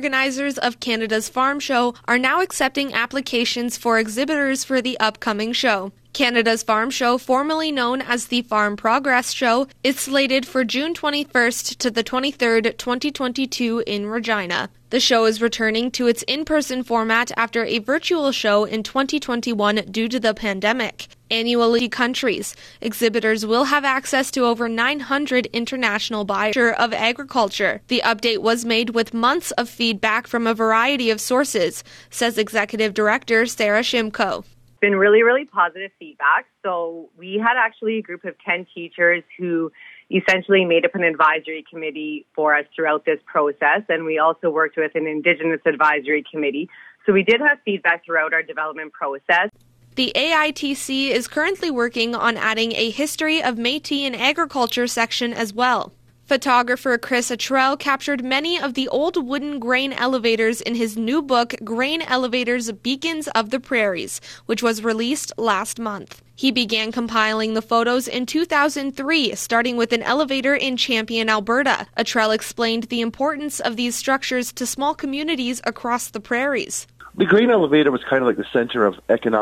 organizers of Canada's Farm Show are now accepting applications for exhibitors for the upcoming show. Canada's Farm Show, formerly known as the Farm Progress Show, is slated for June 21st to the 23rd, 2022 in Regina. The show is returning to its in person format after a virtual show in 2021 due to the pandemic. Annually, countries. Exhibitors will have access to over 900 international buyers of agriculture. The update was made with months of feedback from a variety of sources, says Executive Director Sara Shymko been really, really positive feedback. So we had actually a group of 10 teachers who essentially made up an advisory committee for us throughout this process. And we also worked with an Indigenous advisory committee. So we did have feedback throughout our development process. The AITC is currently working on adding a history of Metis and agriculture section as well. Photographer Chris Attrell captured many of the old wooden grain elevators in his new book, Grain Elevators Beacons of the Prairies, which was released last month. He began compiling the photos in 2003, starting with an elevator in Champion, Alberta. Attrell explained the importance of these structures to small communities across the prairies. The grain elevator was kind of like the center of economic